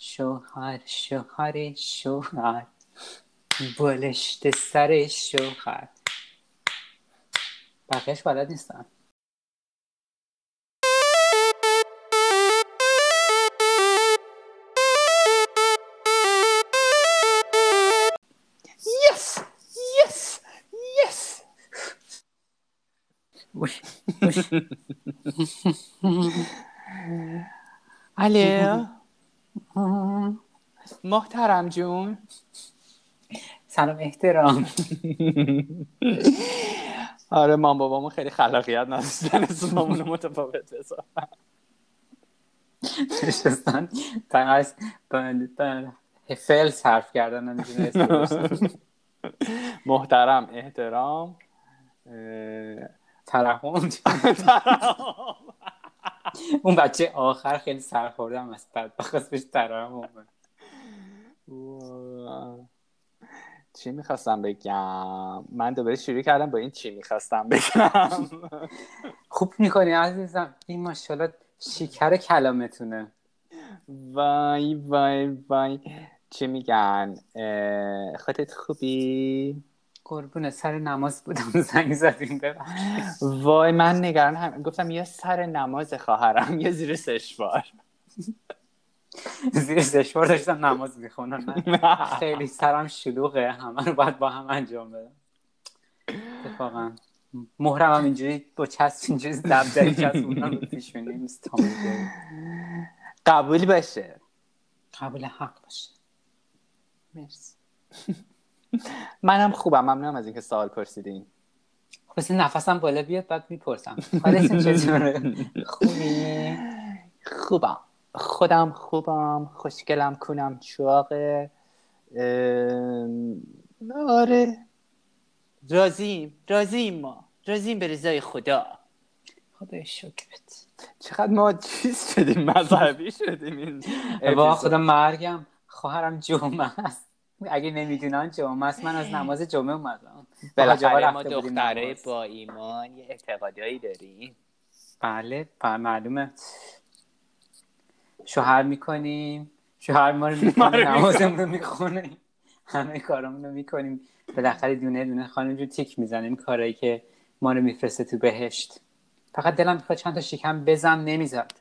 شوهر شوهر شوهر بالشت سر شوهر بقیهش بلد نیستم Yes! Yes! Yes! الو محترم جون. سلام احترام. آره مام بابامون خیلی خلاقیت نداشتن اسممون متفاوت حسابن نشستن. فقط فعل صرف کردن. محترم احترام. ترحم. اون بچه آخر خیلی سرخوردم از بعد بخواست بهش ترحم. چی می‌خواستم بگم؟ من دوباره شروع کردم با این چی می‌خواستم بگم. خوب می‌کنی عزیزم. این ماشاءالله شکر کلامتونه. وای وای وای. چی میگن؟ خودت خوبی؟ قربون سر نماز بودم. زنگ زدیم. وای من نگران هم گفتم یه سر نماز خواهرم یه زیر سشوار. زیر سشوار داشتم نماز می‌خونم. من خیلی سرم شلوغه. همه رو باید با هم انجام بدم. اتفاقا. مهرم هم اینجوری با چسب اینجوری دبدری چسبوندم رو پیشونی قبول باشه. قبول حق باشه. مرسی. منم خوبم. ممنونم از اینکه سوال پرسیدین. خواست نفسم بالا بیاد بعد می‌پرسم. حالتون چطوره خوبی؟ خوبم. خودم خوبم خوشگلم کنم چاقه ام، آره. راضیم راضیم ما. راضیم به رضای خدا. خدای شکرت. چقدر ما چیز شدیم مذهبی شدیم این با. خدا مرگم. خواهرم جمعه است. اگه نمی‌دونن جمعه است. من از نماز جمعه اومدم. بالاخره ما دختره. با ایمان یه اعتقادایی داریم. بله بله معلومه. شوهر می‌کنیم. شوهر ما رو می‌کنه نمازمون رو می‌خونیم همه کارامون رو می‌کنیم. بالاخره دونه دونه خانم جو تیک می‌زنیم. کارایی که ما رو میفرسته تو بهشت. فقط دلم می‌خواد چند تا شکم بزن نمی‌زد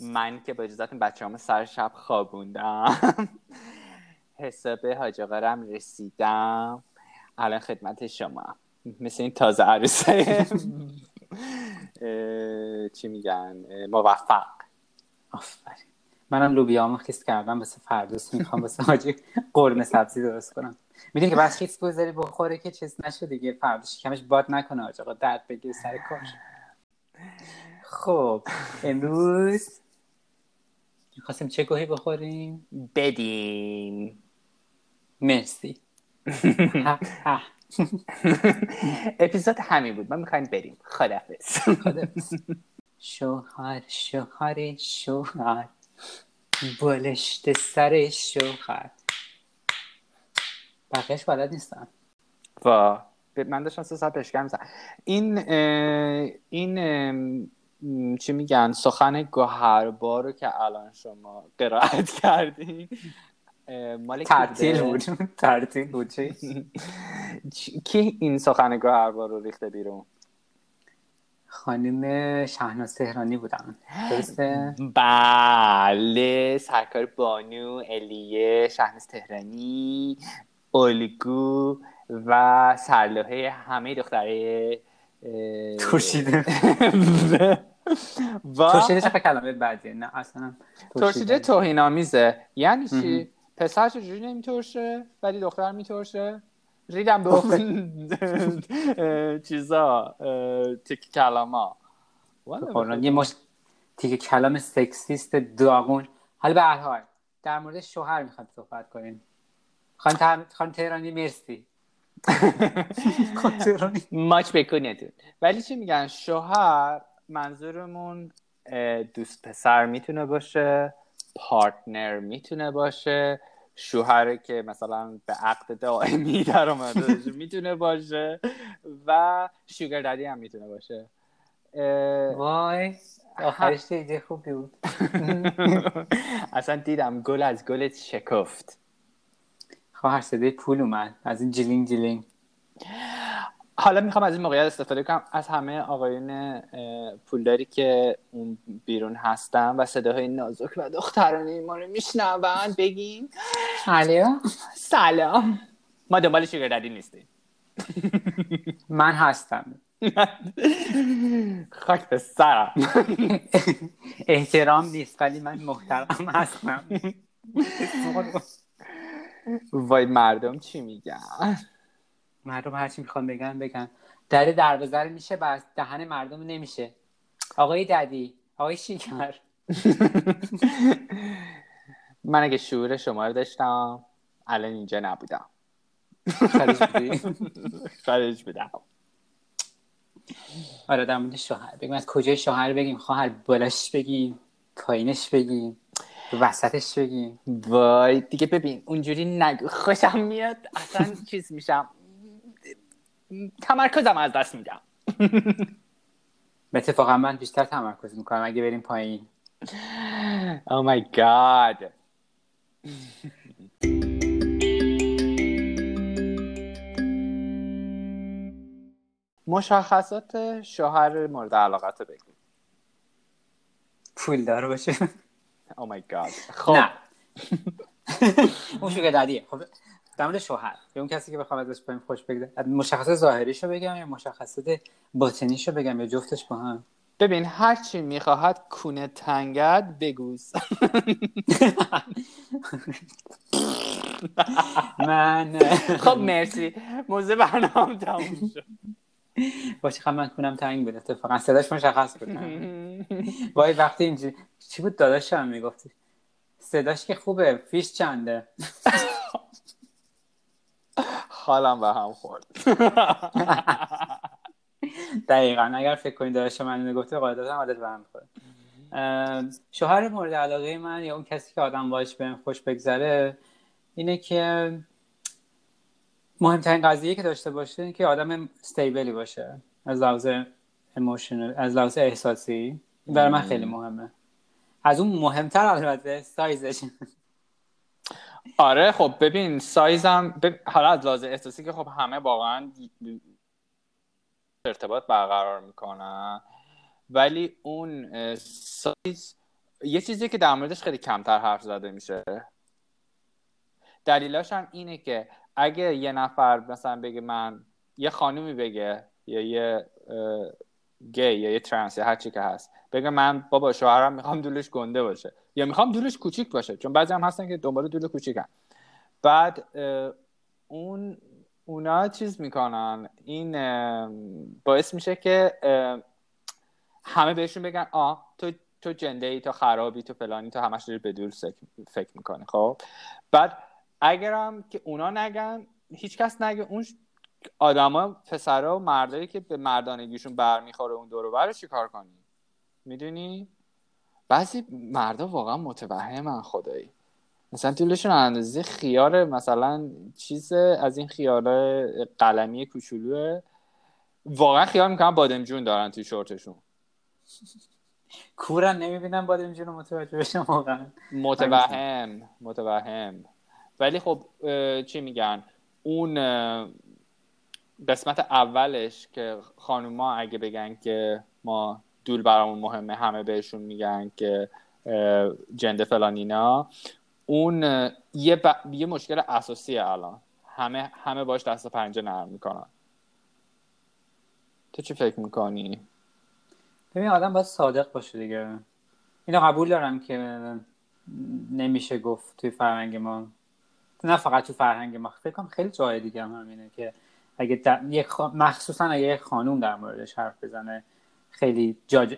من که با اجازتون بچه همه سر شب خوابوندم. حساب حاج رسیدم. الان خدمت شما مثل این تازه عروسه. چی میگن؟ موفق. آفرین. منم لوبیامو خیس کردم واسه فردوس می‌خوام واسه حاجی قرمه سبزی درست کنم. می‌دونی که بس خیس بذاری بخوره که چیز نشه دیگه فردا شکمش باد نکنه آقا درد بگیر سر کار. خب امروز می‌خواستیم چه گوهی بخوریم؟ بدیم. مرسی. اپیزود همین بود. ما می‌خوایم بریم. خدافز خداحافظ. شوهر شوهر شوهر. بالشت سر شوهر. بقیهش بلد نیستم و من داشتم سه ساعت پشکر میزن این اه، این چی میگن سخن گوهربار رو که الان شما قرائت کردین مال بوده؟ بود. تعطیل بود. چی؟ کی این سخن گوهربار رو ریخته بیرون؟ خانم شهناز تهرانی بودن درسته؟ بله سرکار بانو الیه شهناز تهرانی الگو و سرلوحه همه دختره ترشیده. ترشیده چقدر کلمه بعدیه؟ نه اصلا ترشیده توهین آمیزه یعنی. چی؟ پسر چجوری نمیترشه؟ ولی دختر میترشه؟ ریدم به اون چیزا تیک کلاما قرآن یه مش تیکه کلام سکسیست داغون. حالا به هر حال در مورد شوهر می‌خواد صحبت کنیم. خانم تهرانی مرسی. ماچ بکنیتون ولی چی میگن؟ شوهر منظورمون دوست پسر می‌تونه باشه پارتنر می‌تونه باشه شوهر که مثلا به عقد دائمی در اومده می‌تونه باشه و شوگر دادی هم می‌تونه باشه. وای آخرش ایده خوبی بود. اصلا دیدم گل از گلت شکفت. خواهر صدای پول اومد. از این جلینگ جلینگ حالا می‌خوام از این موقعیت استفاده کنم. از همه آقایون پولداری که اون بیرون هستن و صداهای نازک و دخترانه ما رو میشنون بگیم سلام سلام. ما دنبال شوگر نیستیم. من هستم. خاک به سرم. احترام نیست ولی من محترم هستم. وای مردم چی میگن؟ مردم هرچی می‌خوان بگن بگن. در دروازه میشه بس دهن مردم نمیشه. آقای ددی آقای شیکر من اگه شعور شما رو داشتم الان اینجا نبودم. خارج بودم. آره در مورد شوهر بگیم. از کجای شوهر بگیم؟ خواهر بالاش بگیم پایینش بگیم وسطش بگیم. وای دیگه ببین اونجوری نگو خوشم میاد اصلا چیز میشم. تمرکزم از دست میدم. اتفاقا من بیشتر تمرکز می‌کنم اگه بریم پایین. او مای گاد مشخصات شوهر مورد علاقت بگو. پول داره باشه. او مای گاد خب. نه. اون شوگر دادیه. خب. در مورد شوهر به اون کسی که بخوام ازش بهم خوش بگذره. مشخصات ظاهریشو بگم یا مشخصات باطنیشو بگم یا جفتش با هم؟ ببین هر چی می‌خواهد کونه تنگد بگوز. من خب مرسی. موزه برنامه تموم شد. باشه خب من کنم تنگ بود؟ اتفاقا صداش مشخص بود. وای وقتی اینجوری چی بود داداشم می‌گفتی صداش که خوبه فیش چنده. حالم به هم خورد. دقیقا. اگر فکر کنید داداش من می‌گفته قاعدتا حالت به هم خورد شوهر مورد علاقه من یا اون کسی که آدم باش بهم خوش بگذره اینه که مهمترین قضیه که داشته باشه این که آدم استیبلی باشه. از لحاظ ایموشنال از لحاظ احساسی. برای من خیلی مهمه. از اون مهمتر البته سایزش. آره خب ببین سایزم بب... حالا از لحاظ احساسی که خب همه واقعا ارتباط برقرار می‌کنن. ولی اون سایز یه چیزی که در موردش خیلی کمتر حرف زده میشه. دلیلاش هم اینه که اگه یه نفر مثلا بگه من یه خانومی بگه یا یه گی یا یه ترنس یا هر چی که هست. بگه من بابا شوهرم می‌خوام دولش گنده باشه. یا می‌خوام دولش کوچیک باشه. چون بعضی هم هستن که دنبال دول کوچیکن. بعد اون اونا چیز می‌کنن. این باعث میشه که همه بهشون بگن آ تو تو جنده ای تو خرابی تو فلانی تو همش داری به دول فکر می‌کنی خب؟ بعد اگرم که اونا نگن هیچکس نگه اون آدما پسرا و مردایی که به مردانگیشون برمیخوره اون دور برای چیکار کنی؟ می‌دونی؟ بعضی مردا واقعا متوهمن خدایی. مثلا طولشون اندازه خیار مثلا چیز از این خیار قلمی کوچولوه واقعا خیال می‌کنم بادمجون دارن توی شورتشون. کورن نمی‌بینم بادمجون رو متوجه بشم واقعا. متوهم متوهم. ولی خب چی میگن؟ اون قسمت اولش که خانوما اگه بگن که ما دول برامون مهمه همه بهشون میگن که جنده فلانینا اون یه, یه مشکل اساسیه الان. همه همه باش دست پنجه نرم می‌کنن. تو چی فکر می‌کنی؟ ببین آدم باید صادق باشه دیگه. اینو قبول دارم که نمیشه گفت توی فرهنگ ما. نه فقط تو فرهنگ ما. فکر کنم خیلی جای دیگه هم همینه که اگه مخصوصا اگه یه خانوم در موردش حرف بزنه خیلی جاج...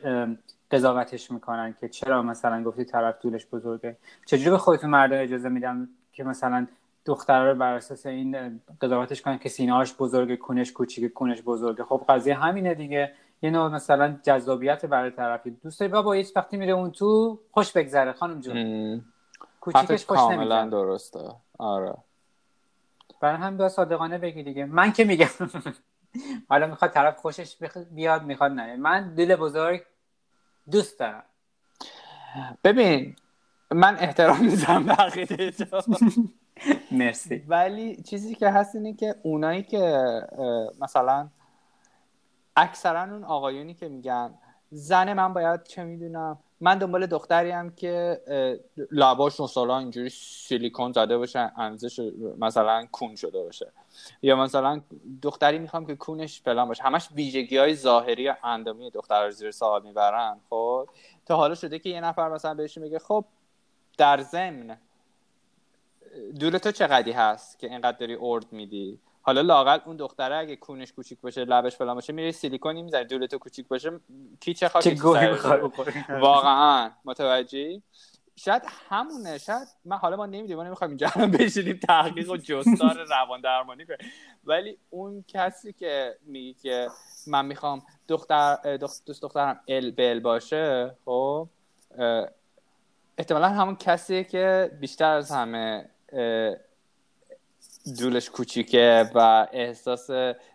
قضاوتش می‌کنن که چرا مثلا گفتی طرف طولش بزرگه. چجوری به خودتون مردم اجازه میدم که مثلا دخترها رو بر اساس این قضاوتش کنن که سینه‌اش بزرگه کونش کوچیکه کونش بزرگه؟ خب قضیه همینه دیگه. یه نوع مثلا جذابیت برای طرفی. دوست داری؟ بابا هیچ وقتی میره اون تو خوش بگذره. خانم جون. کوچیکش خوش کاملا درسته. آره. برای هم باید صادقانه بگی دیگه. من که میگم. حالا می‌خواد طرف خوشش بیاد می‌خواد نه. من دل بزرگ دوست دارم. ببین من احترام می‌ذارم به عقیده مرسی. ولی چیزی که هست اینه که اونایی که مثلا اکثرا اون آقایونی که میگن زن من باید چه می‌دونم من دنبال دختری هم که لباش مثلا اینجوری سیلیکون زده باشه انزش مثلا کون شده باشه. یا مثلا دختری می‌خوام که کونش فلان باشه. همش ویژگی های ظاهری و اندامی دختر زیر سوال می‌برن خب؟ تا حالا شده که یه نفر مثلا بهش میگه خب در ضمن دور تو چقدری هست که اینقدر داری ارد میدی؟ حالا لاقل اون دختره اگه کونش کوچیک باشه لبش فلان باشه میره سیلیکونی می‌زنه دور تو کوچیک باشه کی چه خاکی واقعا متوجهی؟ شاید همونه شاید من حالا ما نمی‌دونیم ما نمی‌خوایم اینجا بشینیم تحقیق و جستار روان درمانی کنیم. ولی اون کسی که میگه که من می‌خوام دختر دوست دخترم ال بل باشه خب احتمالا همون کسیه که بیشتر از همه دولش کوچیکه و احساس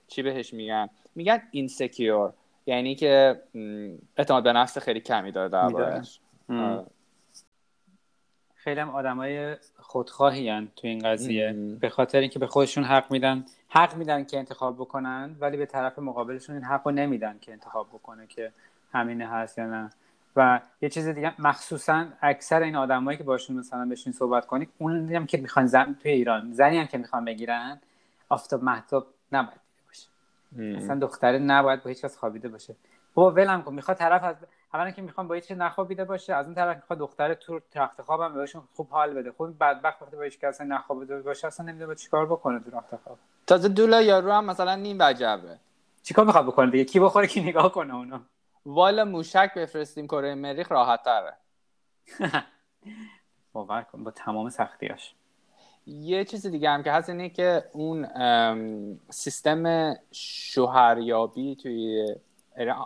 چی بهش میگن؟ میگن اینسکیور یعنی که اعتماد به نفس خیلی کمی داره دربارش خیلی هم آدمای خودخواهی هن تو این قضیه. به خاطر اینکه به خودشون حق میدن حق میدن که انتخاب بکنن ولی به طرف مقابلشون این حق رو نمیدن که انتخاب بکنه که همینه هست یا نه. و یه چیز دیگه مخصوصا اکثر این آدمایی که باشون مثلا بشین صحبت کنید اون هم که می‌خوان زن توی ایران زنی هم که می‌خوان بگیرن آفتاب محتاب نباید باشه. اصلا دختره نباید با هیچ کس خوابیده باشه. بابا ولم کن می‌خواد طرف از اولا که می‌خوان با هیچ نخوابیده باشه از اون طرف می‌خواد دختره تو تخت خوابم بهشون خوب حال بده. خود بدبخت وقتی با هیچ کس نخوابیده باشه اصلا نمی‌دونه چیکار بکنه تو تخت خواب. تازه دولا یارو هم مثلا نیم وجبه. چیکار می‌خواد بکنه دیگه؟ کی بخوره کی نگاه کنه اونو؟ والا موشک بفرستیم کره مریخ راحت تره. باور کن با تمام سختیاش. یه چیز دیگه هم که هست اینه که اون سیستم شوهریابی توی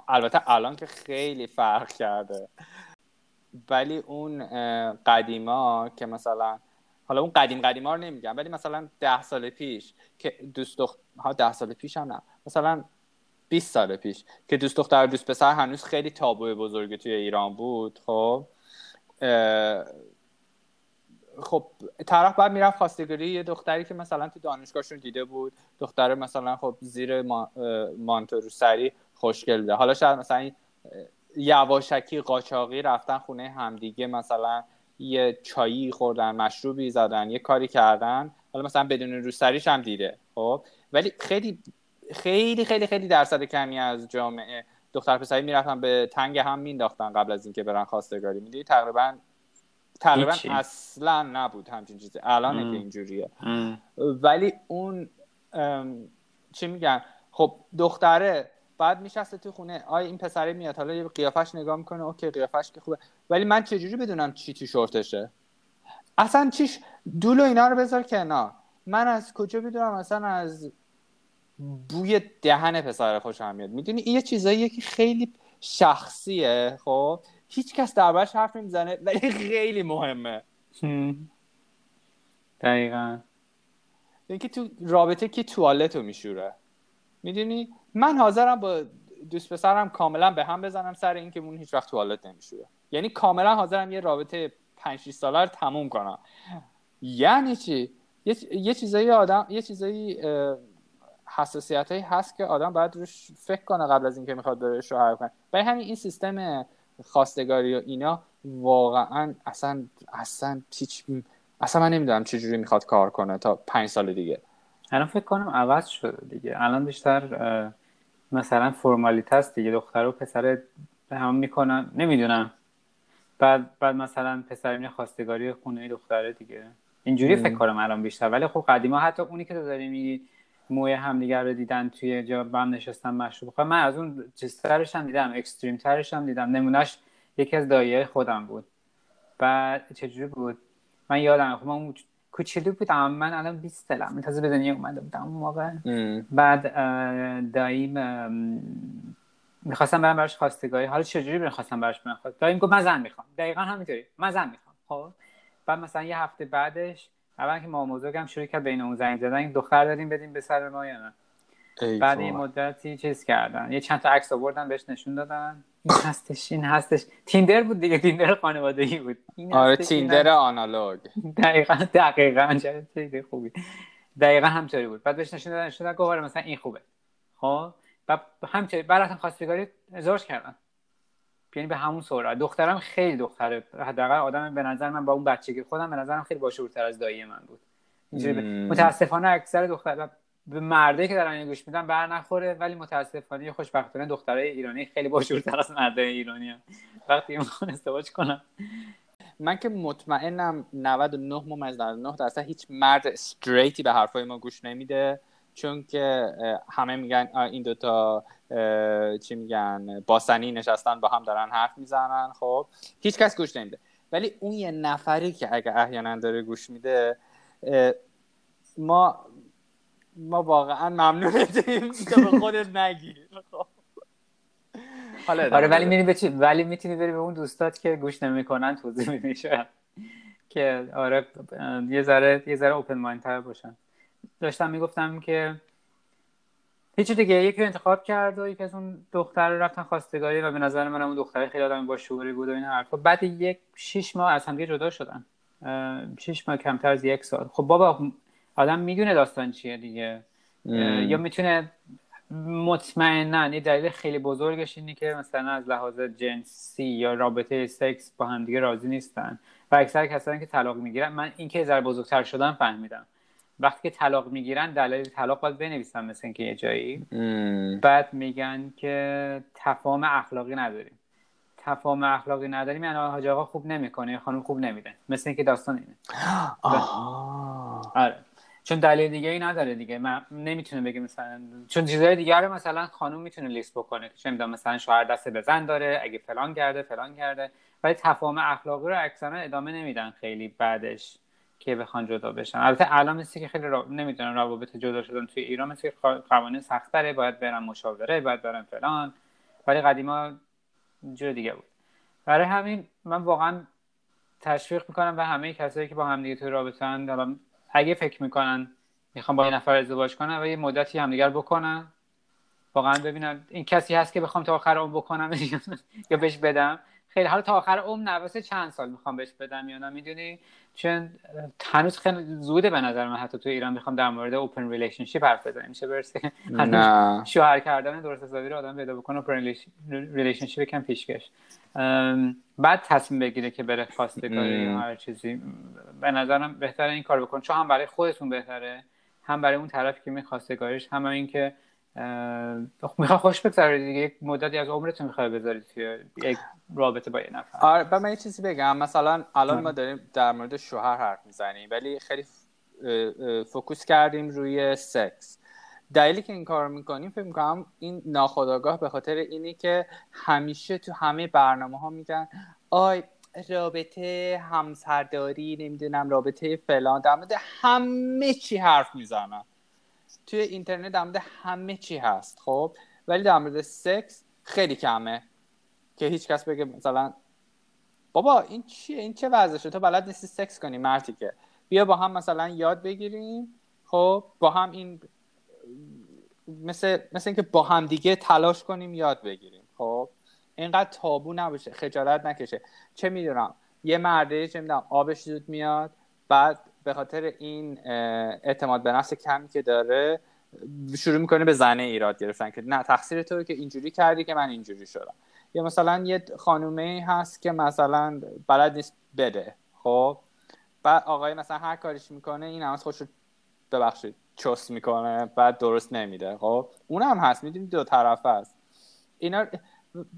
البته الان که خیلی فرق کرده. ولی اون قدیما که مثلا حالا اون قدیم قدیما رو نمیگم ولی مثلا ده سال پیش که دوست دخت... ها ده سال پیش هم نه. مثلا 20 سال پیش که دوست دختر دوست پسر هنوز خیلی تابو بزرگی توی ایران بود خب. خب طرف بعد می‌رفت خواستگاری یه دختری که مثلا تو دانشگاهشون دیده بود دختر مثلا خب زیر ما... مانتو رو سری خوشگل ده حالا شاید مثلا یواشکی قاچاقی رفتن خونه همدیگه مثلا یه چایی خوردن مشروبی زدن یه کاری کردن. حالا مثلا بدون روسریش هم دیده خب. ولی خیلی خیلی خیلی خیلی درصد کمی از جامعه دختر پسری می‌رفتن به تنگ هم مینداختن قبل از اینکه برن خواستگاری. میدی تقریبا تقریبا اصلا نبود همچین چیزی. الان که اینجوریه. ولی اون چی میگن؟ خب دختره بعد میشسته تو خونه آیا این پسره میاد حالا یه قیافش نگاه می‌کنه اوکی قیافش که خوبه. ولی من چجوری بدونم چی تو شورتشه؟ اصلا چیش؟ دولو اینا رو بذار کنار. من از کجا بدونم؟ اصلا از بوی دهن پسر خوشم میاد. می‌دونی این یه چیزاییه که خیلی شخصیه خب؟ هیچ کس دربارش حرف نمی‌زنه ولی خیلی مهمه. دقیقا. اینکه تو رابطه که توالت رو میشوره. می‌دونی؟ من حاضرم با دوست پسرم کاملا به هم بزنم سر اینکه اون هیچ وقت توالت نمیشوره. یعنی کاملا حاضرم یه رابطه 5 6 ساله رو تموم کنم. یعنی چی؟ یه, یه چیزایی آدم یه چیزایی حساسیت هایی هست که آدم باید روش فکر کنه قبل از اینکه می‌خواد بره شوهر کنه. برای همین این سیستم خواستگاری و اینا واقعا اصلا اصلا هیچ اصلا من نمی‌دونم چجوری می‌خواد کار کنه تا پنج سال دیگه. الان فکر کنم عوض شده دیگه. الان بیشتر مثلا فرمالیت هست دیگه. دختر و پسر به هم می‌کنن. نمی‌دونم. بعد بعد مثلا پسر میره خواستگاری خونه دختره دیگه. اینجوری فکر کنم الان بیشتر. ولی خب قدیما حتی اونی که تو داری میگی موی همدیگر رو دیدن توی جا بم نشستن مشروب. خب من از اون چیزترش هم دیدم اکستریم ترش هم دیدم. نمونهش یکی از دایه خودم بود. بعد چجوری بود؟ من یادم خب من کوچولو بودم من الان 20 سالم تازه به دنیا اومده بودم اون موقع. بعد داییم می‌خواستم برم براش خواستگاری. حالا چجوری می‌خواستم براش برم داییم گفت من زن می‌خوام. دقیقا همینطوری. من زن می‌خوام. خب. بعد مثلا یه هفته بعدش اول که ما بزرگم شروع کرد بین اون زنگ زدن دختر داریم بدیم به سر ما یا نه؟ بعد این مدتی چیز کردن. یه چند تا عکس آوردن بهش نشون دادن. این هستش این هستش. تیندر بود دیگه تیندر خانوادگی بود. این آره تیندر آنالوگ. دقیقا دقیقا. خیلی خوبی. دقیقا همطوری بود. بعد بهش نشون دادن دادن آره مثلا این خوبه. خب؟ بعد همطوری بعد رفتن خواستگاری ازدواج کردن. یعنی به همون سرعت. دخترم خیلی دختره. حداقل آدم به نظر من با اون بچگی خودم به نظرم خیلی باشورتر از دایی من بود. متاسفانه اکثر دختر به مردایی که دارن گوش میدن بر نخوره ولی متاسفانه خوشبختانه دخترای ایرانی خیلی باشورتر از مردای ایرانی هم. وقتی می‌خوان ازدواج کنن من که مطمئنم 99 ممیز 99 درصد هیچ مرد استریتی به حرفای ما گوش نمیده. چون که همه میگن این دوتا چی میگن باسنی نشستن با هم دارن حرف می‌زنن خب. هیچ کس گوش نمیده. ولی اون یه نفری که اگه احیانا داره گوش میده ما ما واقعا ممنونتیم که به خودت نگی. خب. آره ولی میری ولی می‌تونی بری به اون دوستات که گوش نمی‌کنن توضیح میدی که آره یه ذره یه ذره اوپن مایند تر باشن. داشتم می‌گفتم که هیچ دیگه یکی انتخاب کرد و یکی از اون دختر رفتن خواستگاری و به نظر من اون دختر خیلی آدم با شعوری بود و این حرفا. بعد یک شش ماه از همدیگه جدا شدن. شش ماه کمتر از یک سال. خب بابا آدم می‌دونه داستان چیه دیگه. یا می‌تونه مطمئنا یه دلیل خیلی بزرگش اینه که مثلا از لحاظ جنسی یا رابطه سکس با همدیگه راضی نیستن. و اکثر کسانی که طلاق می‌گیرن من اینکه ذره بزرگتر شدن فهمیدم. وقتی که طلاق می‌گیرن دلیل طلاق باید بنویسن مثل اینکه یه جایی. بعد میگن که تفاهم اخلاقی نداریم. تفاهم اخلاقی نداریم یعنی حاج آقا خوب نمی‌کنه خانم خوب نمیده. مثل اینکه داستان اینه. آره. چون دلیل دیگه ای نداره دیگه. من نمی‌تونه بگه مثلا. چون چیزای دیگه رو مثلا خانم می‌تونه لیست بکنه. که چه مثلا شوهر دست به زن داره اگه فلان کرده فلان کرده. ولی تفاهم اخلاقی رو اکثرا ادامه نمیدن خیلی بعدش. که بخوان جدا بشن. البته الان مثل که خیلی را... نمی‌دونم روابط جدا شدن توی ایران مثل که قوانین سختره باید برن مشاوره باید برن فلان. ولی قدیما جور دیگه بود. برای همین من واقعا تشویق می‌کنم به همه کسایی که با همدیگه توی رابطه الان اگه فکر می‌کنن می‌خوام با یه نفر ازدواج کنن و یه مدتی همدیگر بکنن. واقعا ببینن این کسی هست که بخوام تا آخر اون بکنم یا بهش بدم. خیلی حالا تا آخر عمر نه چند سال می‌خوام بهش بدم یا نه می‌دونی؟ چون هنوز خیلی زوده به نظر من حتی تو ایران می‌خوام در مورد open relationship حرف بزنیم میشه برسه شوهر کردن درست حسابی رو آدم پیدا بکنه open relationship کم پیشکش بعد تصمیم بگیره که بره خواستگاری یا هر چیزی. به نظرم بهتره این کار بکن چون هم برای خودتون بهتره هم برای اون طرف که میخواستگاریش هم اینکه می‌خوای خوش بگذره دیگه. یک مدتی از عمرتون می‌خوای بذارید توی یک رابطه با یه نفر. آره من یه چیزی بگم. مثلا الان ما داریم در مورد شوهر حرف می‌زنیم ولی خیلی focus کردیم روی سکس. دلیلی که این کار می‌کنیم فکر می‌کنم این ناخودآگاه به خاطر اینی که همیشه تو همه برنامه ها میگن آی رابطه همسرداری نمی‌دونم رابطه فلان. در مورد همه چی حرف می‌زنن. توی اینترنت در همه چی هست خب؟ ولی در مورد سکس خیلی کمه که هیچ کس بگه مثلا بابا این چیه؟ این چه وضعشه تو بلد نیستی سکس کنی مرتی که. بیا با هم مثلا یاد بگیریم خب؟ با هم این مثل مثل اینکه با هم دیگه تلاش کنیم یاد بگیریم خب؟ اینقدر تابو نباشه خجالت نکشه. چه می‌دونم یه مرده چه می‌دونم آبش زود میاد بعد به خاطر این اعتماد به نفس کمی که داره شروع می‌کنه به زنه ایراد گرفتن که نه تقصیر تو که اینجوری کردی که من اینجوری شدم. یا مثلا یه خانومه هست که مثلا بلد نیست بده خب؟ بعد آقای مثلا هر کاریش می‌کنه این هم خوش ببخشید چست می‌کنه بعد درست نمیده خب؟ اون هم هست می‌دونی دو طرف هست. اینا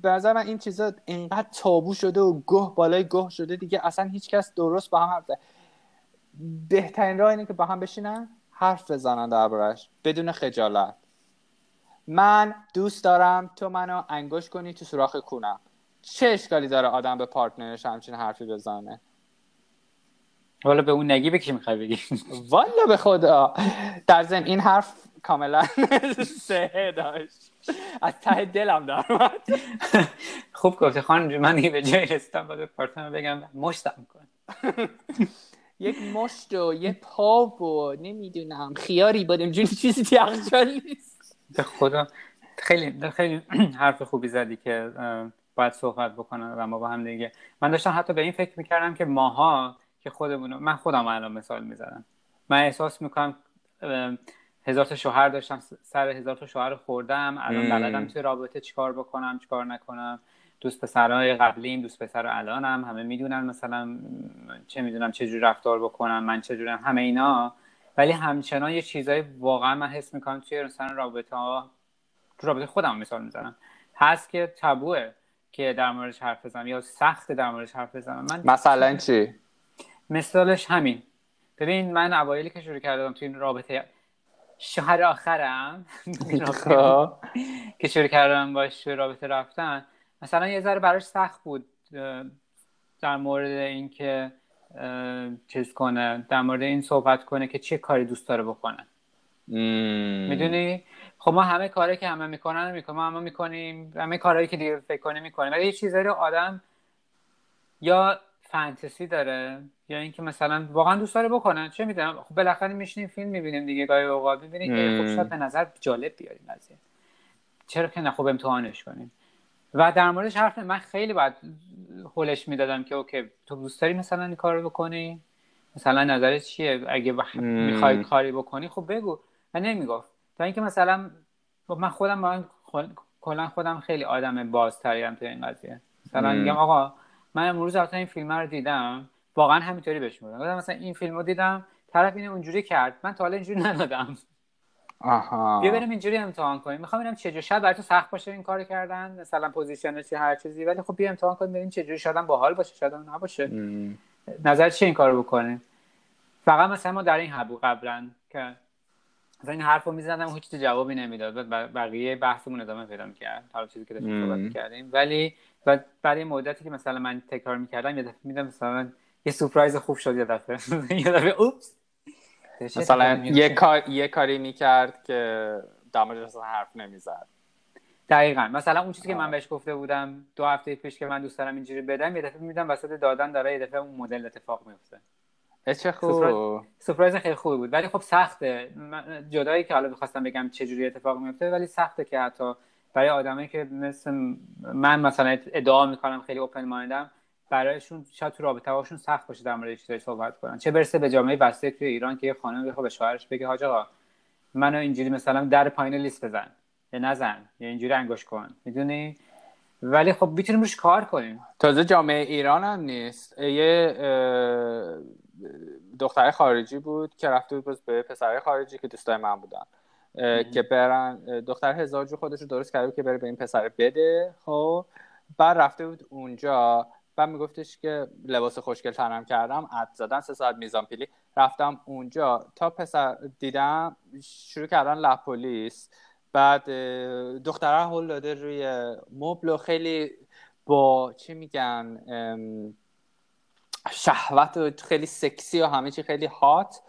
به نظر من این چیزا اینقدر تابو شده و گه بالای گه شده دیگه اصلا هیچکس درست با هم بهترین راه اینه که با هم بشینن حرف بزنن دربارش بدون خجالت. من دوست دارم تو منو انگوش کنی تو سوراخ کونم. چه اشکالی داره آدم به پارتنرش همچین حرفی بزنه؟ والا به اون نگی به کی می‌خوای بگی؟ والا به خدا. در ضمن این حرف کاملا سه داشت. از ته دلم در خوب گفتی. خانم من به جای رسیدم باید پارتنر بگم مشتم کن یک مشت و یه پا و نمی‌دونم خیاری بادم جون چیزی تو نیست. به خدا. خیلی خیلی حرف خوبی زدی که باید صحبت بکنن و ما با هم دیگه. من داشتم حتی به این فکر می‌کردم که ماها که خودمون من خودم الان مثال می‌زنم من احساس می‌کنم هزار تا شوهر داشتم سر هزار تا شوهر خوردم الان بلدم توی رابطه چیکار بکنم چیکار نکنم. دوست پسرهای قبلیم دوست پسر الانم همه می‌دونن مثلا چه می‌دونم چه جور رفتار بکنم من چه جورم همه اینا. ولی همچنان یه چیزایی واقعا من حس می‌کنم توی مثلا رابطه ها تو رابطه خودم مثال می‌زنم. هست که تابوه که در موردش حرف بزنم یا سخت در موردش حرف بزنم. من مثلا چی؟ مثالش همین. ببین من اوایلی که شروع کردم تو این رابطه شوهر آخرم خب. که شروع کردم باش رابطه رفتن مثلا یه ذره براش سخت بود در مورد اینکه چیز کنه در مورد این صحبت کنه که چه کاری دوست داره بکنه. می‌دونی؟ خب ما همه کاری که همه می‌کنن می‌کنیم ما همه می‌کنیم همه کارهایی که دیگه فکر کنه می‌کنیم. ولی یه چیزایی رو آدم یا فانتزی داره یا اینکه مثلا واقعا دوست داره بکنن چه می‌دونم؟ خب بالاخره میشینیم فیلم می‌بینیم دیگه گاهی اوقات. می‌بینیم خب شاید به نظر جالب بیاریم قضیه چرا که نه؟ خب امتحانش کنیم. و در موردش حرف من خیلی باید هولش می‌دادم که اوکی تو دوست داری مثلا این کار بکنی؟ مثلا نظرت چیه؟ اگه می‌خوای کاری بکنی خب بگو. و نمی‌گفت. تا اینکه مثلا خب من خودم من کلا خودم خیلی آدم بازتریم تو این قضیه. مثلا میگم آقا من امروز رفتم این فیلم رو دیدم واقعا همینطوری بهش میگم. مثلا این فیلم رو دیدم طرف اینو اونجوری کرد. من تا حالا اینجوری ندادم. آها. بیا بریم اینجوری امتحان کنیم. می‌خوام ببینم چه شاید برای تو سخت باشه این کارو کردن مثلا پوزیشن چی هر چیزی ولی خب بیا امتحان کنیم ببینیم چه جوری شاید باحال باشه شاید نباشه. نظر چی این کارو بکنیم فقط مثلا ما در این حبو قبلا که مثلا این حرفو می‌زدم هیچ جوابی نمی‌داد. بقیه بحثمون ادامه پیدا می‌کرد. حالا چیزی که داشتیم صحبت کردیم ولی و برای مدتی که مثلا من تکرار می‌کردم یه دفعه میدم مثلا یه سورپرایز خوب شد یه دفعه. یه دفعه اوپس. مثلا یه, کار... یه کاری می‌کرد که دماغش اصلا حرف نمی‌زد. دقیقا. مثلا اون چیزی که من بهش گفته بودم دو هفته پیش که من دوست دارم اینجوری بدم یه دفعه میدم وسط دادن داره یه دفعه اون مدل اتفاق میفته چه خوب. سورپرایز خیلی خوبی بود. ولی خب سخته. جدایی که حالا می‌خواستم بگم چه جوری اتفاق میفته ولی سخته که حتی برای آدمایی که مثل من مثلا ادعا می‌کنم خیلی اوپن مایندم برایشون شاید تو رابطه هاشون سخت باشه در مورد چیزایی صحبت کنن. چه برسه به جامعه بسته توی ایران که یه خانم بخواد به شوهرش بگه حاج آقا منو اینجوری مثلا در پایین لیست بزن یا نزن یا اینجوری انگوش کن. می‌دونی؟ ولی خب می‌تونیم روش کار کنیم. تازه جامعه ایران هم نیست. یه دختر خارجی بود که رفته بود به پسر خارجی که دوستای من بودن که برن دختر هزار جو خودش رو درست کرده که بره به این پسر بده خب. بعد رفته بود اونجا بعد میگفتش که لباس خوشگل تنم کردم اد زدن سه ساعت میزان پیلی. رفتم اونجا تا پسر دیدم شروع کردن لپولیس بعد دختره هول داده روی مبل و خیلی با چی میگن شهوت و خیلی سکسی و همه چی خیلی هات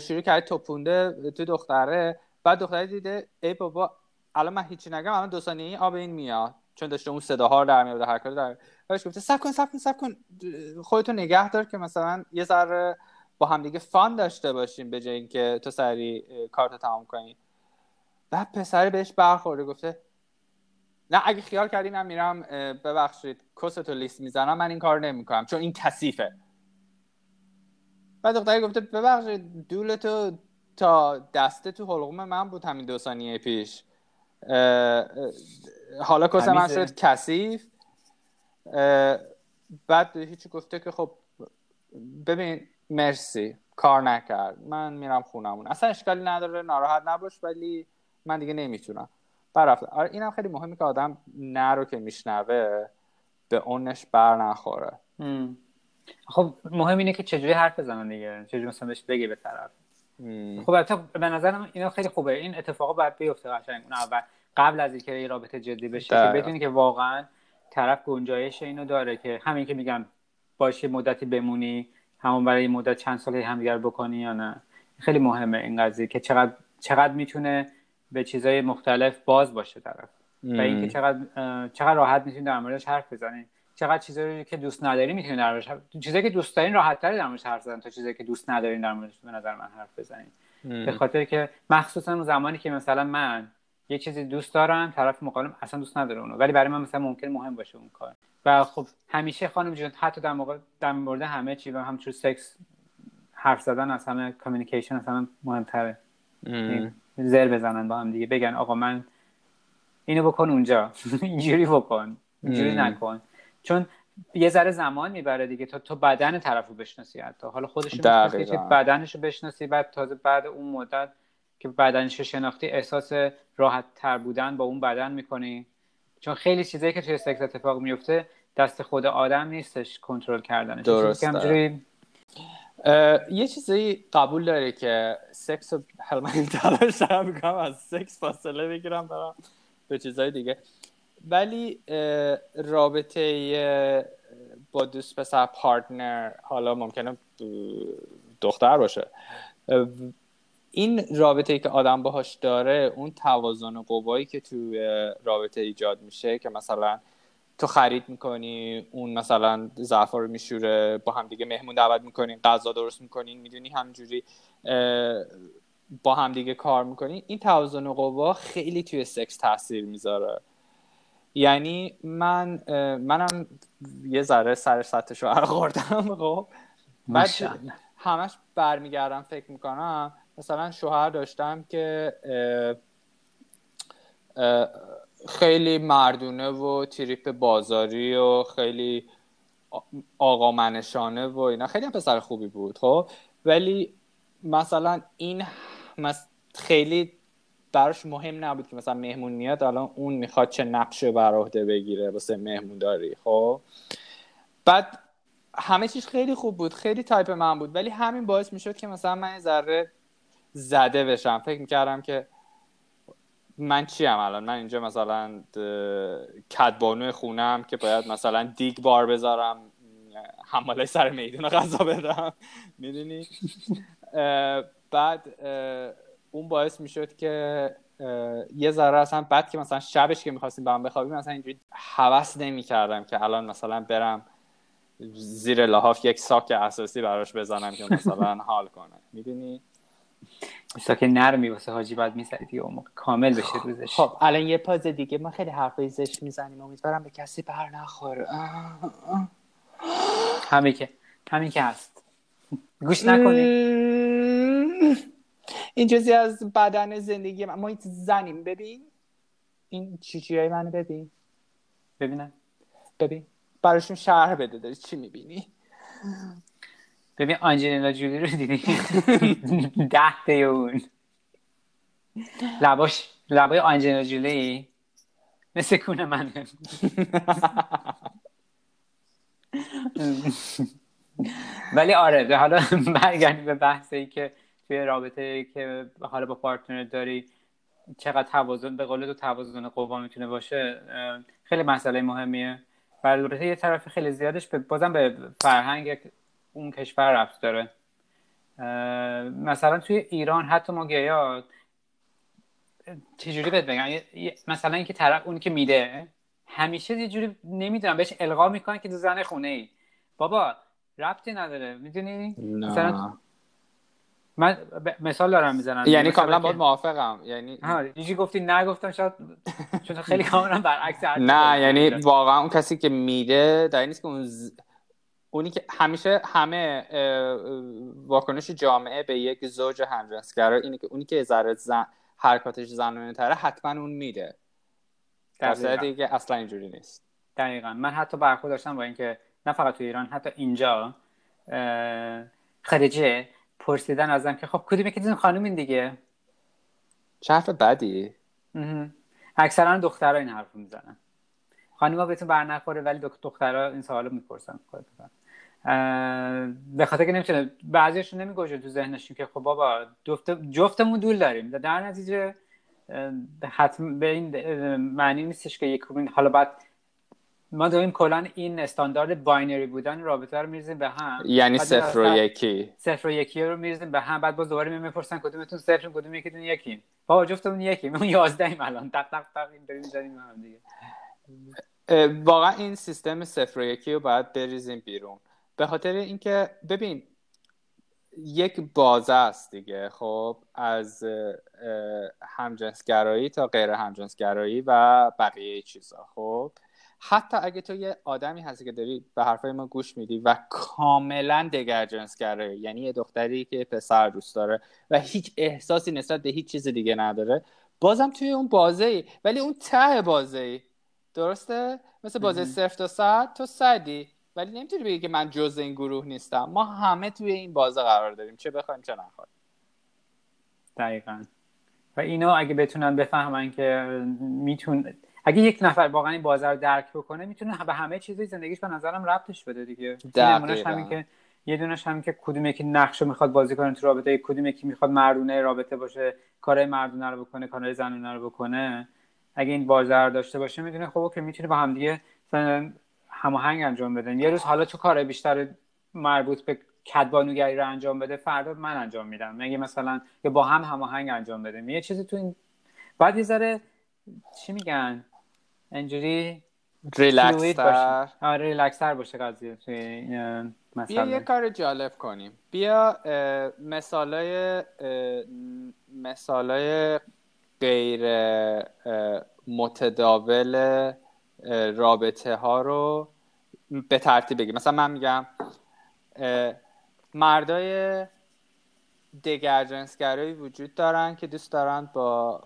شروع کرد توپونده تو دختره. بعد دختره دیده ای بابا الان من هیچی نگم الان دو ثانیه آب این میاد. چون داشته اون صداها رو در میاد هر کاری در بهش گفته سب کن سب کن سب کن. خودتو نگه دار که مثلا یه ذره با همدیگه فان داشته باشیم به جای اینکه تو سری کارتو تمام کنی. بعد پسر بهش برخورده گفته نه اگه خیال کردی من میرم ببخشید کستو لیست می‌زنم من این کار نمی‌کنم چون این کثیفه. بعد دختری گفته ببخشید دولتو تا دسته تو حلقوم من بود همین دو ثانیه پیش. حالا کس من شد کثیف. بعد هیچی گفته که خب ببین مرسی. کار نکرد. من میرم خونمون. اصلا اشکالی نداره ناراحت نباش ولی من دیگه نمی‌تونم. برفت آره اینم خیلی مهمه که آدم نه رو که میشنوه به اونش بر نخوره. خب مهم اینه که چجوری حرف بزنن دیگه. چجوری مثلا بهش بگی به طرف. خب البته به نظرم اینا خیلی خوبه. این اتفاقا باید بیفته قشنگ. اون اول قبل از اینکه رابطه جدی بشه که بدونی که واقعا طرف گنجایش اینو داره که همین که میگم باشه مدتی بمونی همون برای مدت چند سال همدیگر بکنی یا نه. خیلی مهمه این قضیه که چقدر چقدر می‌تونه به چیزهای مختلف باز باشه طرف. و اینکه چقدر چقدر راحت می‌تونی در موردش حرف بزنی. چقدر چیزایی که دوست نداری می‌تونی در موردش چیزایی که دوست دارین راحت تر در موردش حرف بزنید تا چیزایی که دوست ندارین در موردش به نظر من حرف بزنید به خاطر که مخصوصا زمانی که مثلا من یه چیزی دوست دارم طرف مقابلم اصلا دوست نداره اونو. ولی برای من مثلا ممکن مهم باشه اون کار. و خب همیشه خانم جون حتی در موقع در مورد همه چی و همچون سکس حرف زدن از همه از همه مهمتره. زر بزنن با هم دیگه. بگن آقا من اینو بکن اونجا. اینجوری بکن. اینجوری نکن. چون یه ذره زمان می‌بره دیگه تا تو بدن طرف رو بشناسی حتی. حالا خودش رو بدنش رو بشناسی بعد تازه بعد اون مدت که بدنش رو شناختی احساس راحت تر بودن با اون بدن می‌کنی. چون خیلی چیزایی که توی سکس اتفاق میفته دست خود آدم نیستش کنترل کردنش. درسته. یه چیزی قبول داره که سکس رو حالا من تلاش دارم می‌کنم از سکس فاصله بگیرم برم به چیزهای دیگه. ولی رابطه با دوست پسر پارتنر حالا ممکنه دختر باشه. این رابطه ای که آدم باهاش داره اون توازن قوایی که تو رابطه ایجاد میشه که مثلا تو خرید می‌کنی اون مثلا ظرفا رو میشوره با هم دیگه مهمون دعوت می‌کنین غذا درست می‌کنین می‌دونی همینجوری با هم دیگه کار می‌کنین این توازن قوا خیلی توی سکس تاثیر می‌ذاره. یعنی من منم یه ذره سر سطح شوهر خوردم خب. بعد همش برمیگردم فکر می‌کنم. مثلا شوهر داشتم که خیلی مردونه و تریپ بازاری و خیلی آقا منشانه و اینا. خیلی هم پسر خوبی بود خب. ولی مثلا این خیلی براش مهم نبود که مثلا مهمون میاد الان اون می‌خواد چه نقشه بر عهده بگیره واسه مهمون داری خب؟ بعد همه چیز خیلی خوب بود خیلی تایپ من بود ولی همین باعث می‌شد که مثلا من ذره زده بشم. فکر می‌کردم که من چی هم الان؟ من اینجا مثلا کدبانو خونم که باید مثلا دیگ بار بذارم حماله سر میدون غذا بدم. می‌دونی؟ بعد اون باعث می‌شد که یه ذره اصلا بعد که مثلا شبش که می‌خواستیم با هم بخوابیم مثلا اینجوری حوس نمی‌کردم که الان مثلا برم زیر لحاف یک ساک اساسی براش بزنم که مثلا حال کنه. می‌دونی؟ ساک نرمی واسه حاجی بعد می‌زدی دیگه اون کامل بشه روزش. خب الان یه پاز دیگه ما خیلی حرفای زشت می‌زنیم امیدوارم به کسی بر نخوره. همین که همین که هست. گوش نکنید. این جزی از بدن زندگی من ما این زنیم. ببین. این چی های منو ببین. ببینم. ببین. براشون شهر بده. داری چی می‌بینی؟ ببین آنجلینا جولی رو دیدی؟ ده تا اون. لباش لبای آنجلینا جولی. مثل کونه منه. ولی آره حالا برگردیم به بحثی که توی رابطه که حالا با پارتنر داری چقدر توازن به قول تو توازن قوا می‌تونه باشه خیلی مسئله مهمیه. و البته یه طرف خیلی زیادش به بازم به فرهنگ اون کشور رفت داره. مثلا توی ایران حتی ما گیا چجوری بهت بگم؟ مثلا اینکه طرف اون که میده همیشه یه جوری نمی‌دونم بهش القا می‌کنن که تو زن خونه ای بابا ربطی نداره می‌دونی؟ مثلا من مثال دارم می‌زنم. یعنی کاملا باید موافقم. یعنی ها گفتی نگفتم شاید چون خیلی کاملا برعکس نه یعنی واقعا اون کسی که میده در نیست که اون اونی که همیشه همه واکنش جامعه به یک زوج همجنسگرا اینه که اونی که ذره زن... حرکاتش زنانه تره حتما اون میده. در دیگه اصلا اینجوری نیست. دقیقا. من حتی برخورد داشتم با اینکه نه فقط تو ایران حتی اینجا خارجه. پرسیدن ازم که خب کدوم که خانم این دیگه؟ چه حرف بدی اکثرا دخترها این حرف می‌زنن. خانم بهتون بر نخوره ولی دخترها این سوالو می‌پرسن. به خاطر که نمی‌تونه بعضیشون نمیگوشه تو ذهنشون که خب بابا جفت جفتمون دول داریم. در نتیجه حتم به این معنی نیستش که یک حالا بعد ما داریم کلا این استاندارد binary بودن رابطه رو می‌ریزیم به هم. یعنی صفر و یکی. صفر و یکی رو می‌ریزیم به هم. بعد باز دوباره می‌پرسن کدومتون صفر کدوم یکیتون یکیم. بابا جفتمون یکیم. اون 11 ایم الان. تق تق تق داریم زدیم هم دیگه. واقعا این سیستم صفر و یکی رو باید بریزیم بیرون. به خاطر اینکه ببین یک بازه است دیگه. خب از همجنسگرایی تا غیر همجنسگرایی و بقیه چیزا. خب حتی اگه تو یه آدمی هستی که داری به حرفای ما گوش میدی و کاملا دگر جنسگرایی یعنی یه دختری که پسر دوست داره و هیچ احساسی نسبت به هیچ چیز دیگه نداره بازم توی اون بازه ای ولی اون ته بازه ای درسته؟ مثل بازه صفر تا صد تو صدی. ولی نمی‌تونی بگی که من جز این گروه نیستم. ما همه توی این بازه قرار داریم. چه بخوایم چه نخوایم. دقیقا. و اینا اگه بتونن بفهمن که میتون اگه یک نفر واقعا این بازه رو درک بکنه می‌تونه به همه چیزی زندگیش به نظرم ربطش بده دیگه. نمونهش همین که یه دونش همین که کدوم یکی نقشه می‌خواد بازی کنه تو رابطه کدوم یکی می‌خواد مردونه رابطه باشه کارهای مردونه رو بکنه کارهای زنونه رو بکنه. اگه این بازه رو داشته باشه می‌دونه خب که می‌تونه با هم دیگه هماهنگ انجام بدن یه روز حالا تو کار بیشتر مربوط به کدبانوگری رو انجام بده فردا من انجام میدم. مگه مثلا یا با هم هماهنگ انجام بده یه چیزی تو این بعد یه ذره چی میگن؟ اینجوری ریلکس آره ریلکس تر باشه قضیه بیا یه کار جالب کنیم. بیا مثالای مثالای غیر متداول رابطه ها رو به ترتیب بگیم. مثلا من میگم مردای دگر جنسگرایی وجود دارن که دوست دارن با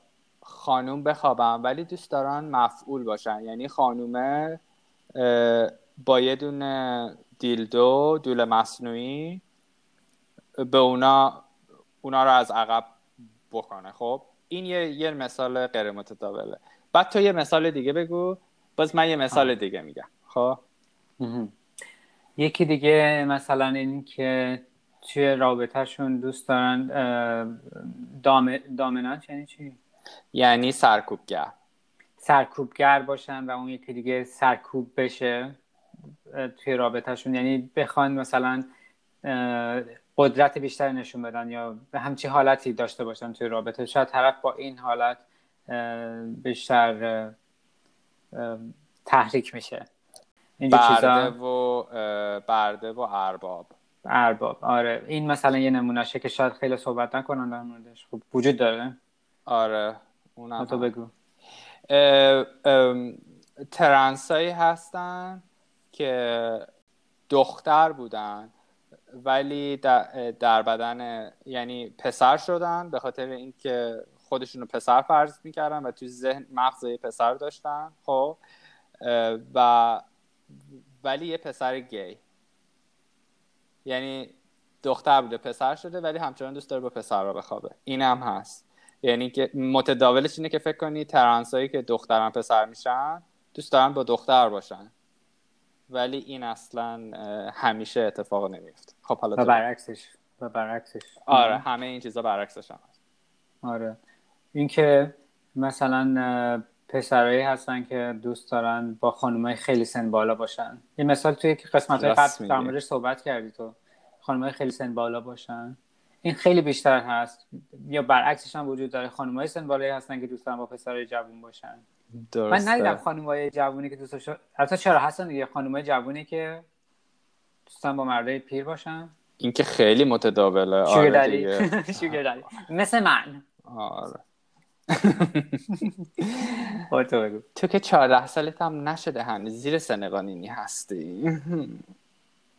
خانوم بخوابن ولی دوست دارن مفعول باشن. یعنی خانومه با یه دونه دیلدو دول مصنوعی به اونا اونا رو از عقب بکنه. خب این یه, یه مثال غیر متداوله بعد تو یه مثال دیگه بگو. باز من یه مثال دیگه میگم. خب؟ یکی دیگه مثلا این که توی رابطهشون دوست دارن دام... دامنانت یعنی چی؟ یعنی سرکوبگر. سرکوبگر باشن و اون یکی دیگه سرکوب بشه توی رابطهشون. یعنی بخوان مثلا قدرت بیشتر نشون بدن یا به همچی حالتی داشته باشن توی رابطه. شاید طرف با این حالت بیشتر تحریک میشه. برده و برده و ارباب. ارباب آره. این مثلا یه نمونهشه که شاید خیلی صحبت نکنن در موردش. خب وجود داره. آره اونم تو بگو. ترنسایی هستن که دختر بودن ولی در بدن یعنی پسر شدن به خاطر اینکه خودشون رو پسر فرض می‌کردن و توی ذهن مغز پسر داشتن خب. و ولی یه پسر گی. یعنی دختر بوده پسر شده ولی همچنان دوست داره با پسر را بخوابه. این هم هست. یعنی که متداولش اینه که فکر کنی ترانسایی که دختران پسر میشن دوست دارن با دختر باشن. ولی این اصلا همیشه اتفاق نمیفته خب حالا و برعکسش و برعکسش. آره همه این چیزا برعکسش هم هست. آره. اینکه مثلا پسرایی هستن که دوست دارن با خانمای خیلی سن بالا باشن. یه مثال توی که قسمت های قبل در صحبت کردی تو. خانمای خیلی سن بالا باشن. این خیلی بیشتر هست. یا برعکسش هم وجود داره. خانمای سن بالایی هستن که دوست دارن با پسرای جوون باشن. درسته. من ندیدم خانمای جوونی که دوست البته چرا هستن دیگه. خانمای جوونی که دوستان با مردای پیر باشن. این که خیلی متداوله. آره مثل من. آره. تو که چهارده سالت هم نشده هنوز. زیر سن قانونی هستی.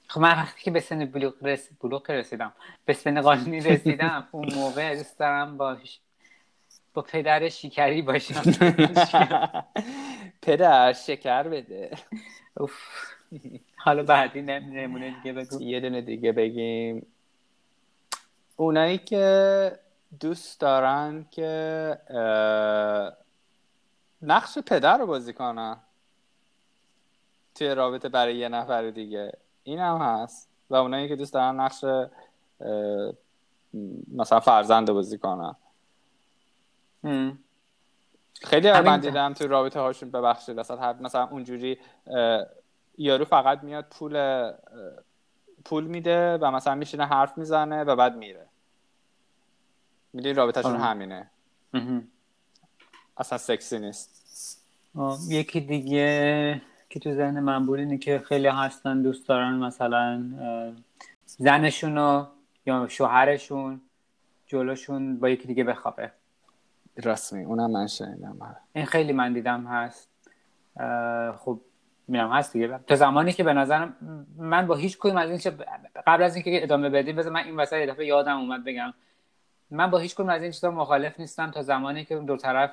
خب من وقتی که به سن بلوغ, رس... بلوغ رسیدم. به سن قانونی رسیدم اون موقع دوست دارم باش با پدر شکری باشم. پدر شکر بده. حالا بعدی نمونه دیگه بگو. یه دونه دیگه بگیم. اونایی که دوست دارن که نقش پدر رو بازی کنن. توی رابطه برای یه نفر دیگه. این هم هست و اونایی که دوست دارن نقش مثلا فرزند بازی کنن. خیلی من دیدم تو رابطه هاشون ببخشید. مثلا اونجوری یارو فقط میاد پول پول میده و مثلا میشینه حرف می‌زنه و بعد میره. می‌دونی رابطهشون همینه. اصلا سکسی نیست. یکی دیگه که تو ذهن من بود اینه که خیلی هستن دوست دارن مثلا زنشون یا شوهرشون جلوشون با یکی دیگه بخوابه. راست می اونم من شنیدم. آره. این خیلی من دیدم هست. خب میرم هست دیگه. تا زمانی که به نظرم من با هیچ کدوم از این قبل از اینکه ادامه بدیم بذار من این وسط یه دفعه یادم اومد بگم. من با هیچ کدوم از این چیزا مخالف نیستم تا زمانی که دو طرف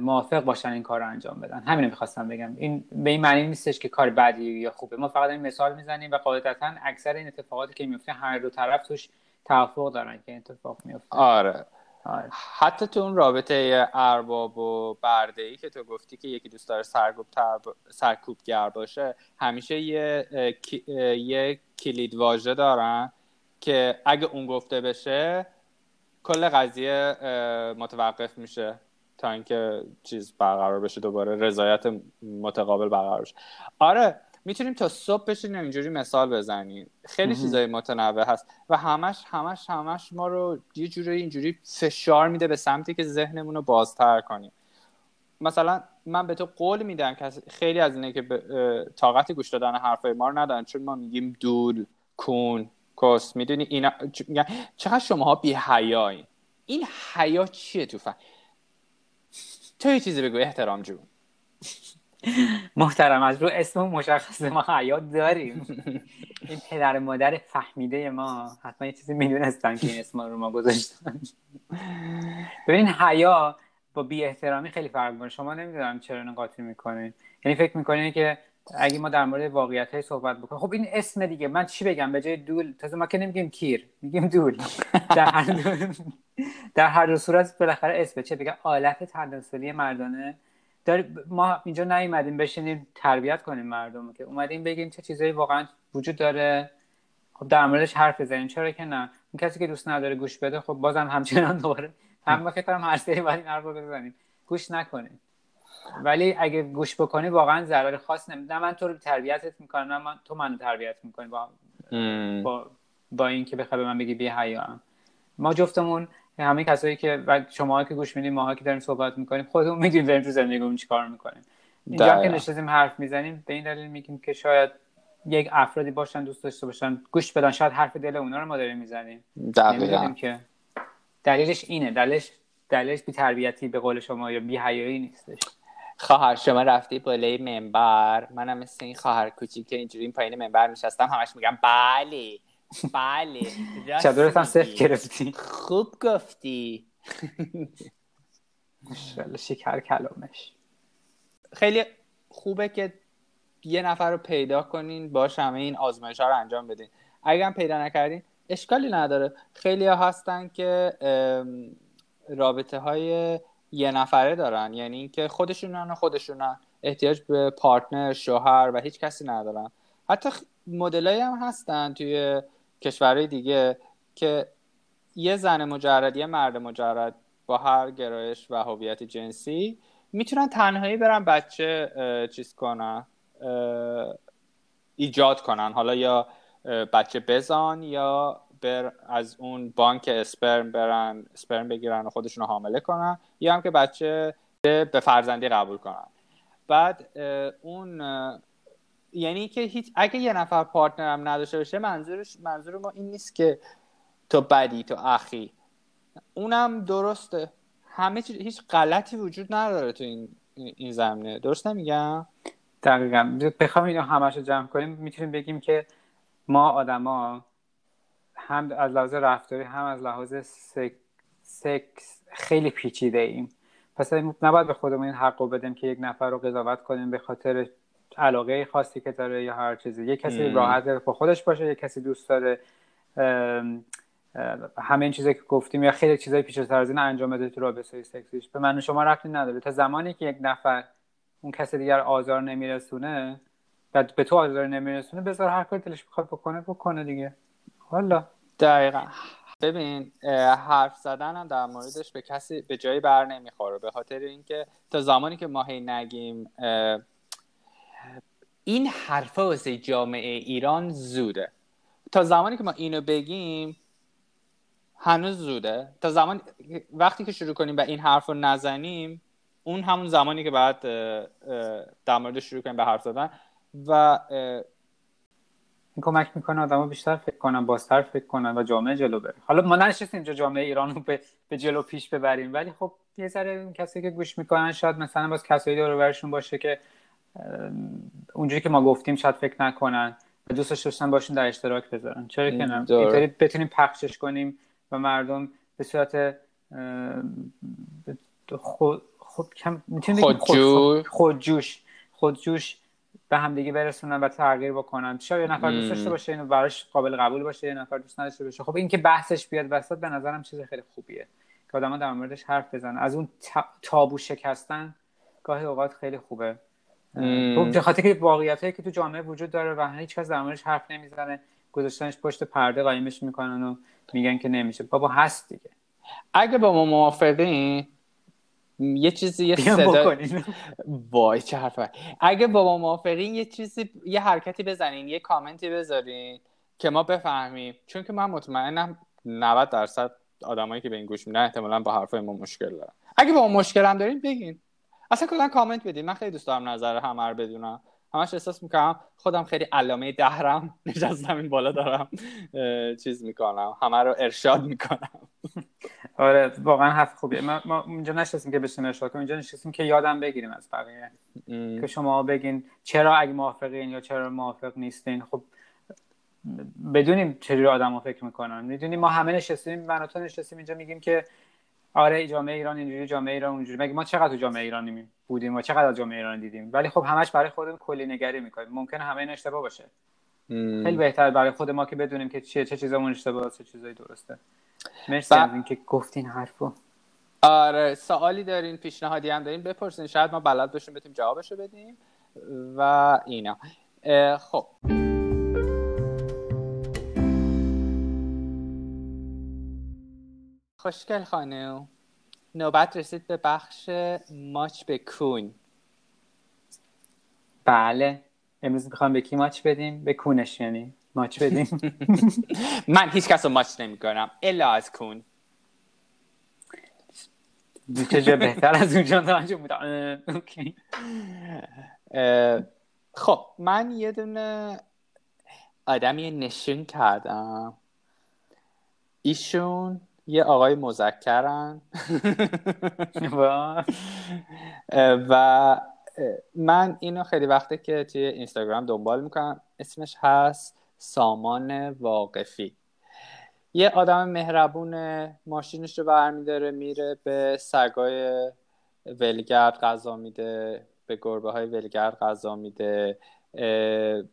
موافق باشن این کار رو انجام بدن. همین رو می‌خواستم بگم. این به این معنی نیستش که کار بدی یا خوبه. ما فقط این مثال می‌زنیم و قاعدتا اکثر این اتفاقاتی که میفته هر دو طرف توش توافق دارن که اتفاق میفته آره. آره. حتی تو اون رابطه ارباب و برده ای که تو گفتی که یکی دوست داره سرکوب سرکوبگر باشه همیشه یه یه کلید واژه دارن که اگه اون گفته بشه کل قضیه متوقف میشه. تا اینکه چیز برقرار بشه دوباره رضایت متقابل برقرار بشه. آره می‌تونیم تا صبح بشینیم اینجوری مثال بزنیم خیلی چیزای متنوع هست و همش همش همش ما رو یه جوری اینجوری فشار میده به سمتی که ذهنمون رو بازتر کنیم. مثلا من به تو قول میدم که خیلی از اینه که طاقت گوش دادن حرفای ما رو ندارن چون ما میگیم دول کون کس می‌دونی اینا چقدر شماها بی حیایی این حیا چیه تو فهم تو یه چیزی بگو احترام جون. محترم از رو اسم مشخص ما حیات داریم. این پدر مادر فهمیده ما. حتما یه چیزی می‌دونستن که این اسم رو ما گذاشتن. ببینین حیا با بی احترامی خیلی فرق می‌کنه. شما نمی‌دونم چرا اینو قاطی می‌کنین. یعنی فکر می‌کنین که اگه ما در مورد واقعیت های صحبت بکنیم خب این اسم دیگه. من چی بگم؟ به جای دول تازه ما که نمیگیم کیر میگیم دول. در هر دو در هر دو صورت بالاخره اسم چه بگم آلت تناسلی مردانه. ما اینجا نیومدیم بشینیم تربیت کنیم مردم که اومدیم بگیم چه چیزایی واقعا وجود داره. خب در موردش حرف بزنیم. چرا که نه؟ اون کسی که دوست نداره گوش بده خب بازم همچنان دوباره هم فکر کنم هر سری باید این حرف بزنیم. گوش نکنیم. ولی اگه گوش بکنی واقعا ضرر خاص نمی نه من تو رو تربیتت می‌کنم نه من تو منو تربیت می‌کنی با با, با اینکه بخوای به من بگی بی حیا ما جفتمون همه کسایی که و شما که گوش میدیم ماها که داریم صحبت می‌کنیم خودمون می‌دونیم داریم تو زندگیمون چیکار می‌کنیم. اینجا که نشستیم حرف می‌زنیم به این دلیل میگیم که شاید یک افرادی باشن دوست داشته باشن گوش بدن. شاید حرف دل اونا رو ما داریم می‌زنیم. نمی‌دونیم که دلیلش اینه. دلیلش دلیلش بی تربیتی به قول شما یا بی حیایی نیستش. خواهر شما رفتی بالای منبر. منم مثل این خواهر کوچیک که اینجوری این پایین منبر میشستم همش میگم بله. بله چادرت هم صفر گرفتی. خوب گفتی. شکر کلامش. خیلی خوبه که یه نفر رو پیدا کنین باش همه این آزمایش ها رو انجام بدین. اگر پیدا نکردین اشکالی نداره. خیلی ها هستن که رابطه های یه نفره دارن. یعنی اینکه خودشونن و خودشونن. احتیاج به پارتنر شوهر و هیچ کسی ندارن. حتی مدلایی هم هستن توی کشورهای دیگه که یه زن مجرد یه مرد مجرد با هر گرایش و هویت جنسی می‌تونن تنهایی برن بچه چیز کنن ایجاد کنن. حالا یا بچه بزان یا بر از اون بانک اسپرم برن اسپرم بگیرن و خودشون رو حامله کنن یا هم که بچه به فرزندی قبول کنن. بعد اون یعنی که هیچ اگه یه نفر پارتنر هم نداشته باشه منظورش منظور ما این نیست که تو بدی تو اخی. اونم درسته. همه چیز هیچ غلطی وجود نداره تو این این زمینه. درست نمیگم؟ دقیقا. بخوام اینو همش رو جمع کنیم می‌تونیم بگیم که ما آدما هم از لحاظ رفتاری هم از لحاظ سکس خیلی پیچیده ایم پس نباید به خودمون این حق رو بدیم که یک نفر رو قضاوت کنیم به خاطر علاقه خاصی که داره یا هر چیزی. یه کسی راحت با خودش باشه یه کسی دوست داره همه این چیزایی که گفتیم یا خیلی چیزای پیش از این انجام بده تو رابطه سکسیش. به من شما رفتی نداره. تا زمانی که یک نفر اون کسی دیگر آزار نمیرسونه و به تو آزار نمیرسونه بذار هر کاری دلش بخواد بکنه بکنه دیگه. حالا دقیقا. ببین حرف زدن هم در موردش به کسی به جایی بر نمی‌خوره. به خاطر اینکه تا زمانی که ما هی نگیم این حرفا واسه جامعه ایران زوده تا زمانی که ما اینو بگیم هنوز زوده تا زمان وقتی که شروع کنیم و این حرف رو نزنیم اون همون زمانی که بعد در مورد شروع کنیم به حرف زدن. و این کمک می‌کنه آدما بیشتر فکر کنن بازتر فکر کنن و جامعه جلو بره. حالا ما نشستیم اینجا جامعه ایران رو به, به جلو پیش ببریم ولی خب یه ذره کسی که گوش می‌کنن شاید مثلا باز کسایی دور برشون باشه که اونجوری که ما گفتیم شاید فکر نکنن و دوست داشتن باشون در اشتراک بذارن. چرا که نه؟ اینطوری بتونیم پخشش کنیم و مردم به صورت خود خود کم خودجوش خودجوش. خودجوش به همدیگه برسونن و تغییر بکنن. شاید یه نفر دوست داشته باشه اینو براش قابل قبول باشه یه نفر دوست نداشته باشه. خب این که بحثش بیاد وسط به نظرم چیز خیلی خوبیه. که آدما در موردش حرف بزنن. از اون تابو شکستن گاهی اوقات خیلی خوبه. به خاطر که واقعیتایی که تو جامعه وجود داره و هیچ کس در موردش حرف نمی‌زنه گذاشتنش پشت پرده قایمش می‌کنن و میگن که نمیشه. بابا هست دیگه. اگه با ما موافقین یه چیزی یه صدا وای چه حرفه. اگه با ما موافقین یه چیزی یه حرکتی بزنین یه کامنتی بذارین که ما بفهمیم. چون که من مطمئنم 90 درصد آدمایی که به این گوش میدن احتمالا با حرفای ما مشکل دارن. اگه با ما مشکل هم دارین بگین. اصلا کلا کامنت بدین. من خیلی دوست دارم نظر همه رو بدونم. همش احساس می‌کنم خودم خیلی علامه دهرم. نشستم این بالا دارم چیز می‌کنم. همه رو ارشاد می‌کنم. آره واقعا حرف خوبیه. ما, ما اینجا نشستیم که بشیم ارشاد کنیم. اینجا نشستیم که یادم بگیریم از بقیه. که شما بگین چرا اگه موافقین یا چرا موافق نیستین. خب بدونیم چجوری آدم فکر می‌کنن. می‌دونیم ما همه نشستیم من تو نشستیم اینجا میگیم که آره جامعه ایران اینجوری جامعه ایران اونجوری. مگه ما چقدر تو جامعه ایران بودیم و چقدر جامعه ایران دیدیم؟ ولی خب همش برای خودمون کلی نگری می‌کنیم. ممکنه همه این اشتباه باشه. خیلی بهتر برای خود ما که بدونیم که چه چه چیزامون اشتباهه چه چیزایی درسته. مرسی ب... از اینکه گفتین حرفو. آره سوالی دارین پیشنهادی هم دارین بپرسین. شاید ما بلد باشیم بتونیم جوابشو بدیم و اینا. خب. خوشگل خانم. نوبت رسید به بخش ماچ به کون. بله. امروز می‌خوام به کی ماچ بدیم؟ به کونش یعنی. ماچ بدیم. من هیچ کس رو ماچ نمی کنم الا از کون. چه بهتر از اونجا خب من یه دونه آدمی نشون کردم. ایشون یه آقای مذکرن. و من اینو خیلی وقته که توی اینستاگرام دنبال می‌کنم. اسمش هست سامان واقفی. یه آدم مهربون ماشینش رو برمیداره میره به سگای ولگرد غذا میده به گربه های ولگرد غذا میده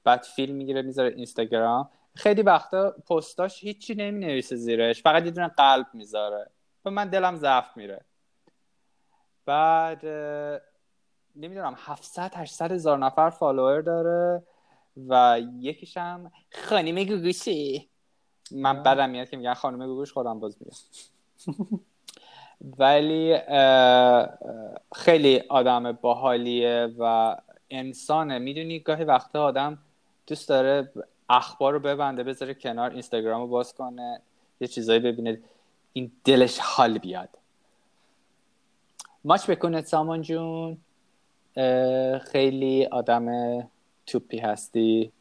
بعد فیلم می‌گیره می‌ذاره اینستاگرام. خیلی وقتا پستاش هیچی نمی نویسه زیرش فقط یه دونه قلب می‌ذاره. و من دلم ضعف میره. بعد نمی‌دونم 700 800 هزار نفر فالوور داره و یکیشم خانم گوگوشی. من بدم میاد که میگن خانم گوگوش خودم باز میگم. ولی خیلی آدم باحالیه و انسانه. می‌دونی گاهی وقتا آدم دوست داره اخبار رو ببنده بذاره کنار اینستاگرام رو باز کنه یه چیزایی ببینه. این دلش حال بیاد. ماچ بکنه سامان جون. خیلی آدم توپی هستی.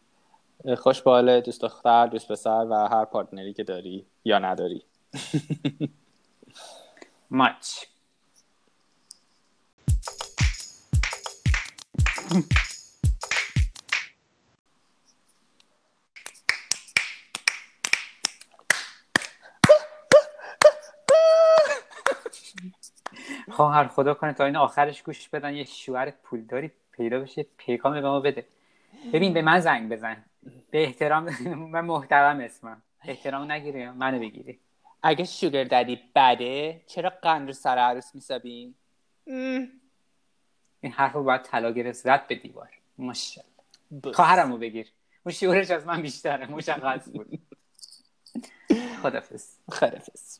خوش باله دوست دختر دوست پسر و هر پارتنری که داری یا نداری. ماچ. خواهر خدا کنه تا این آخرش گوش بدن. یه شوهر پولداری پیدا بشه پیغام به ما بده. ببین به من زنگ بزن. به احترام من محترم اسمم. احترام نگیری منو بگیری. اگه شوگر دادی بده چرا قند رو سر عروس میسابین این حرف رو باید طلا گرفت رد به دیوار. ماشاءالله. خواهرم رو بگیر. اون شعورش از من بیشتره. مشخص بود. خدافز خدافز